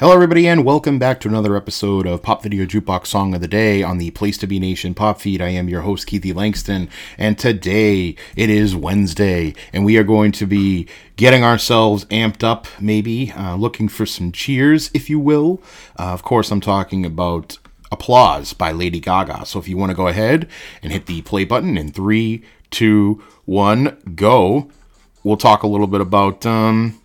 Hello, everybody, and welcome back to another episode of Pop Video Jukebox Song of the Day on the Place to Be Nation pop feed. I am your host, Keithy Langston, and today it is Wednesday, and we are going to be getting ourselves amped up, maybe, uh, looking for some cheers, if you will. Uh, of course, I'm talking about Applause by Lady Gaga. So if you want to go ahead and hit the play button in three, two, one, go. We'll talk a little bit about. Um,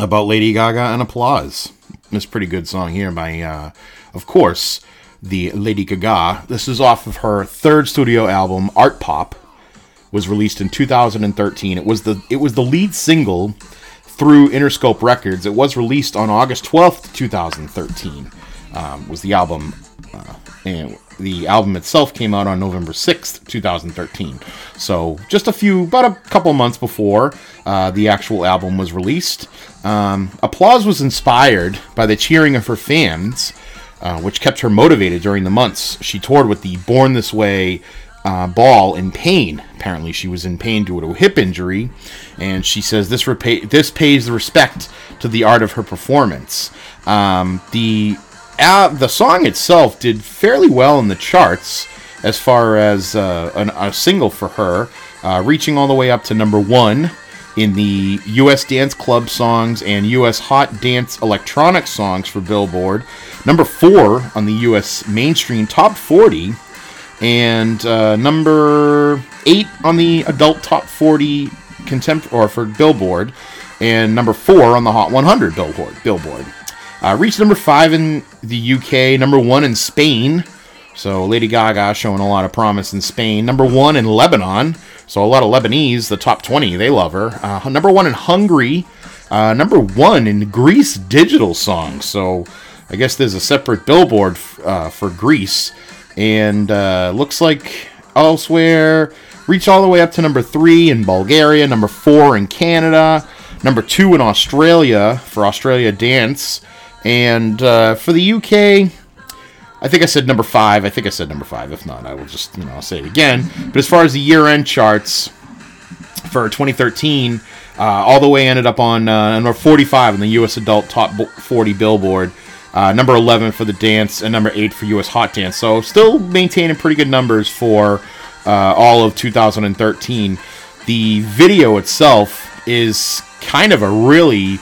about Lady Gaga and Applause. This pretty good song here by, uh, of course, the Lady Gaga. This is off of her third studio album, Art Pop. Was released in 2013. It was the it was the lead single through Interscope Records. It was released on August 12th, 2013. Um, was the album, uh, and the album itself came out on November 6th, 2013. So just a few, about a couple months before uh, the actual album was released. Um, Applause was inspired by the cheering of her fans, uh, which kept her motivated during the months she toured with the Born This Way uh, ball in pain. Apparently, she was in pain due to a hip injury, and she says this repa- this pays the respect to the art of her performance. Um, the uh, the song itself did fairly well in the charts as far as uh, an, a single for her, uh, reaching all the way up to number one in the U.S. Dance Club Songs and U.S. Hot Dance Electronic Songs for Billboard, number four on the U.S. Mainstream Top 40, and uh, number eight on the Adult Top 40 Contempt or for Billboard, and number four on the Hot 100 Billboard. Billboard. Uh, reached number five in the UK, number one in Spain. So Lady Gaga showing a lot of promise in Spain. Number one in Lebanon. So a lot of Lebanese, the top 20, they love her. Uh, number one in Hungary. Uh, number one in Greece digital songs. So I guess there's a separate billboard uh, for Greece. And uh, looks like elsewhere, reached all the way up to number three in Bulgaria, number four in Canada, number two in Australia for Australia Dance. And uh, for the UK, I think I said number five. I think I said number five. If not, I will just you know I'll say it again. But as far as the year-end charts for 2013, uh, all the way ended up on uh, number 45 in the U.S. Adult Top 40 Billboard. Uh, number 11 for the dance and number 8 for US Hot Dance. So still maintaining pretty good numbers for uh, all of 2013. The video itself is kind of a really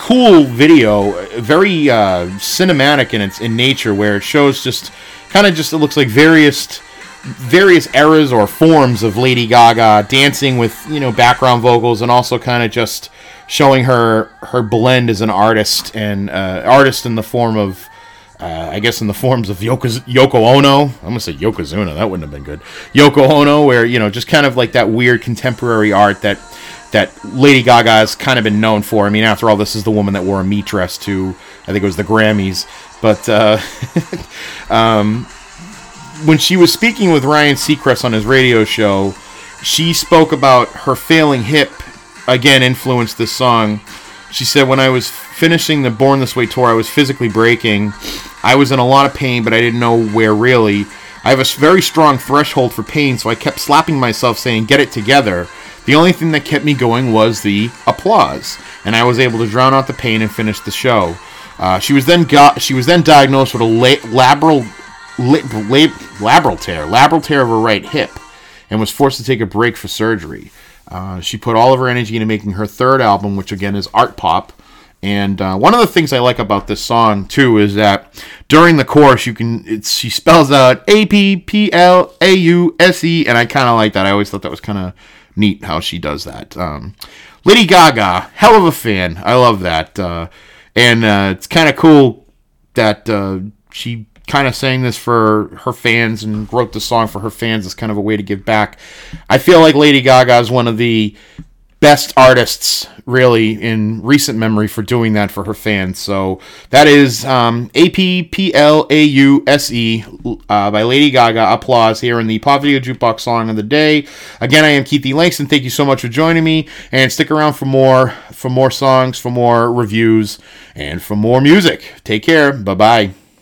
cool video, very uh, cinematic in its in nature, where it shows just kind of just it looks like various various eras or forms of Lady Gaga dancing with you know background vocals and also kind of just showing her her blend as an artist and uh, artist in the form of. Uh, I guess in the forms of Yoko, Ono. I'm gonna say Yokozuna. That wouldn't have been good. Yoko Ono, where you know, just kind of like that weird contemporary art that that Lady Gaga has kind of been known for. I mean, after all, this is the woman that wore a meat dress to, I think it was the Grammys. But uh, um, when she was speaking with Ryan Seacrest on his radio show, she spoke about her failing hip. Again, influenced this song. She said, "When I was finishing the Born This Way tour, I was physically breaking. I was in a lot of pain, but I didn't know where really." I have a very strong threshold for pain, so I kept slapping myself saying, Get it together. The only thing that kept me going was the applause, and I was able to drown out the pain and finish the show. Uh, she was then got she was then diagnosed with a la- labral la- la- labral tear, labral tear of her right hip, and was forced to take a break for surgery. Uh, she put all of her energy into making her third album, which again is art pop. And uh, one of the things I like about this song too is that during the chorus, you can she spells out A P P L A U S E, and I kind of like that. I always thought that was kind of neat how she does that. Um, Lady Gaga, hell of a fan. I love that, uh, and uh, it's kind of cool that uh, she kind of sang this for her fans and wrote the song for her fans as kind of a way to give back. I feel like Lady Gaga is one of the best artists really in recent memory for doing that for her fans. So that is um, A P P L A U S E uh, by Lady Gaga. Applause here in the Pop Video Jukebox Song of the Day. Again, I am Keith Keithy Langston. Thank you so much for joining me, and stick around for more for more songs, for more reviews, and for more music. Take care. Bye bye.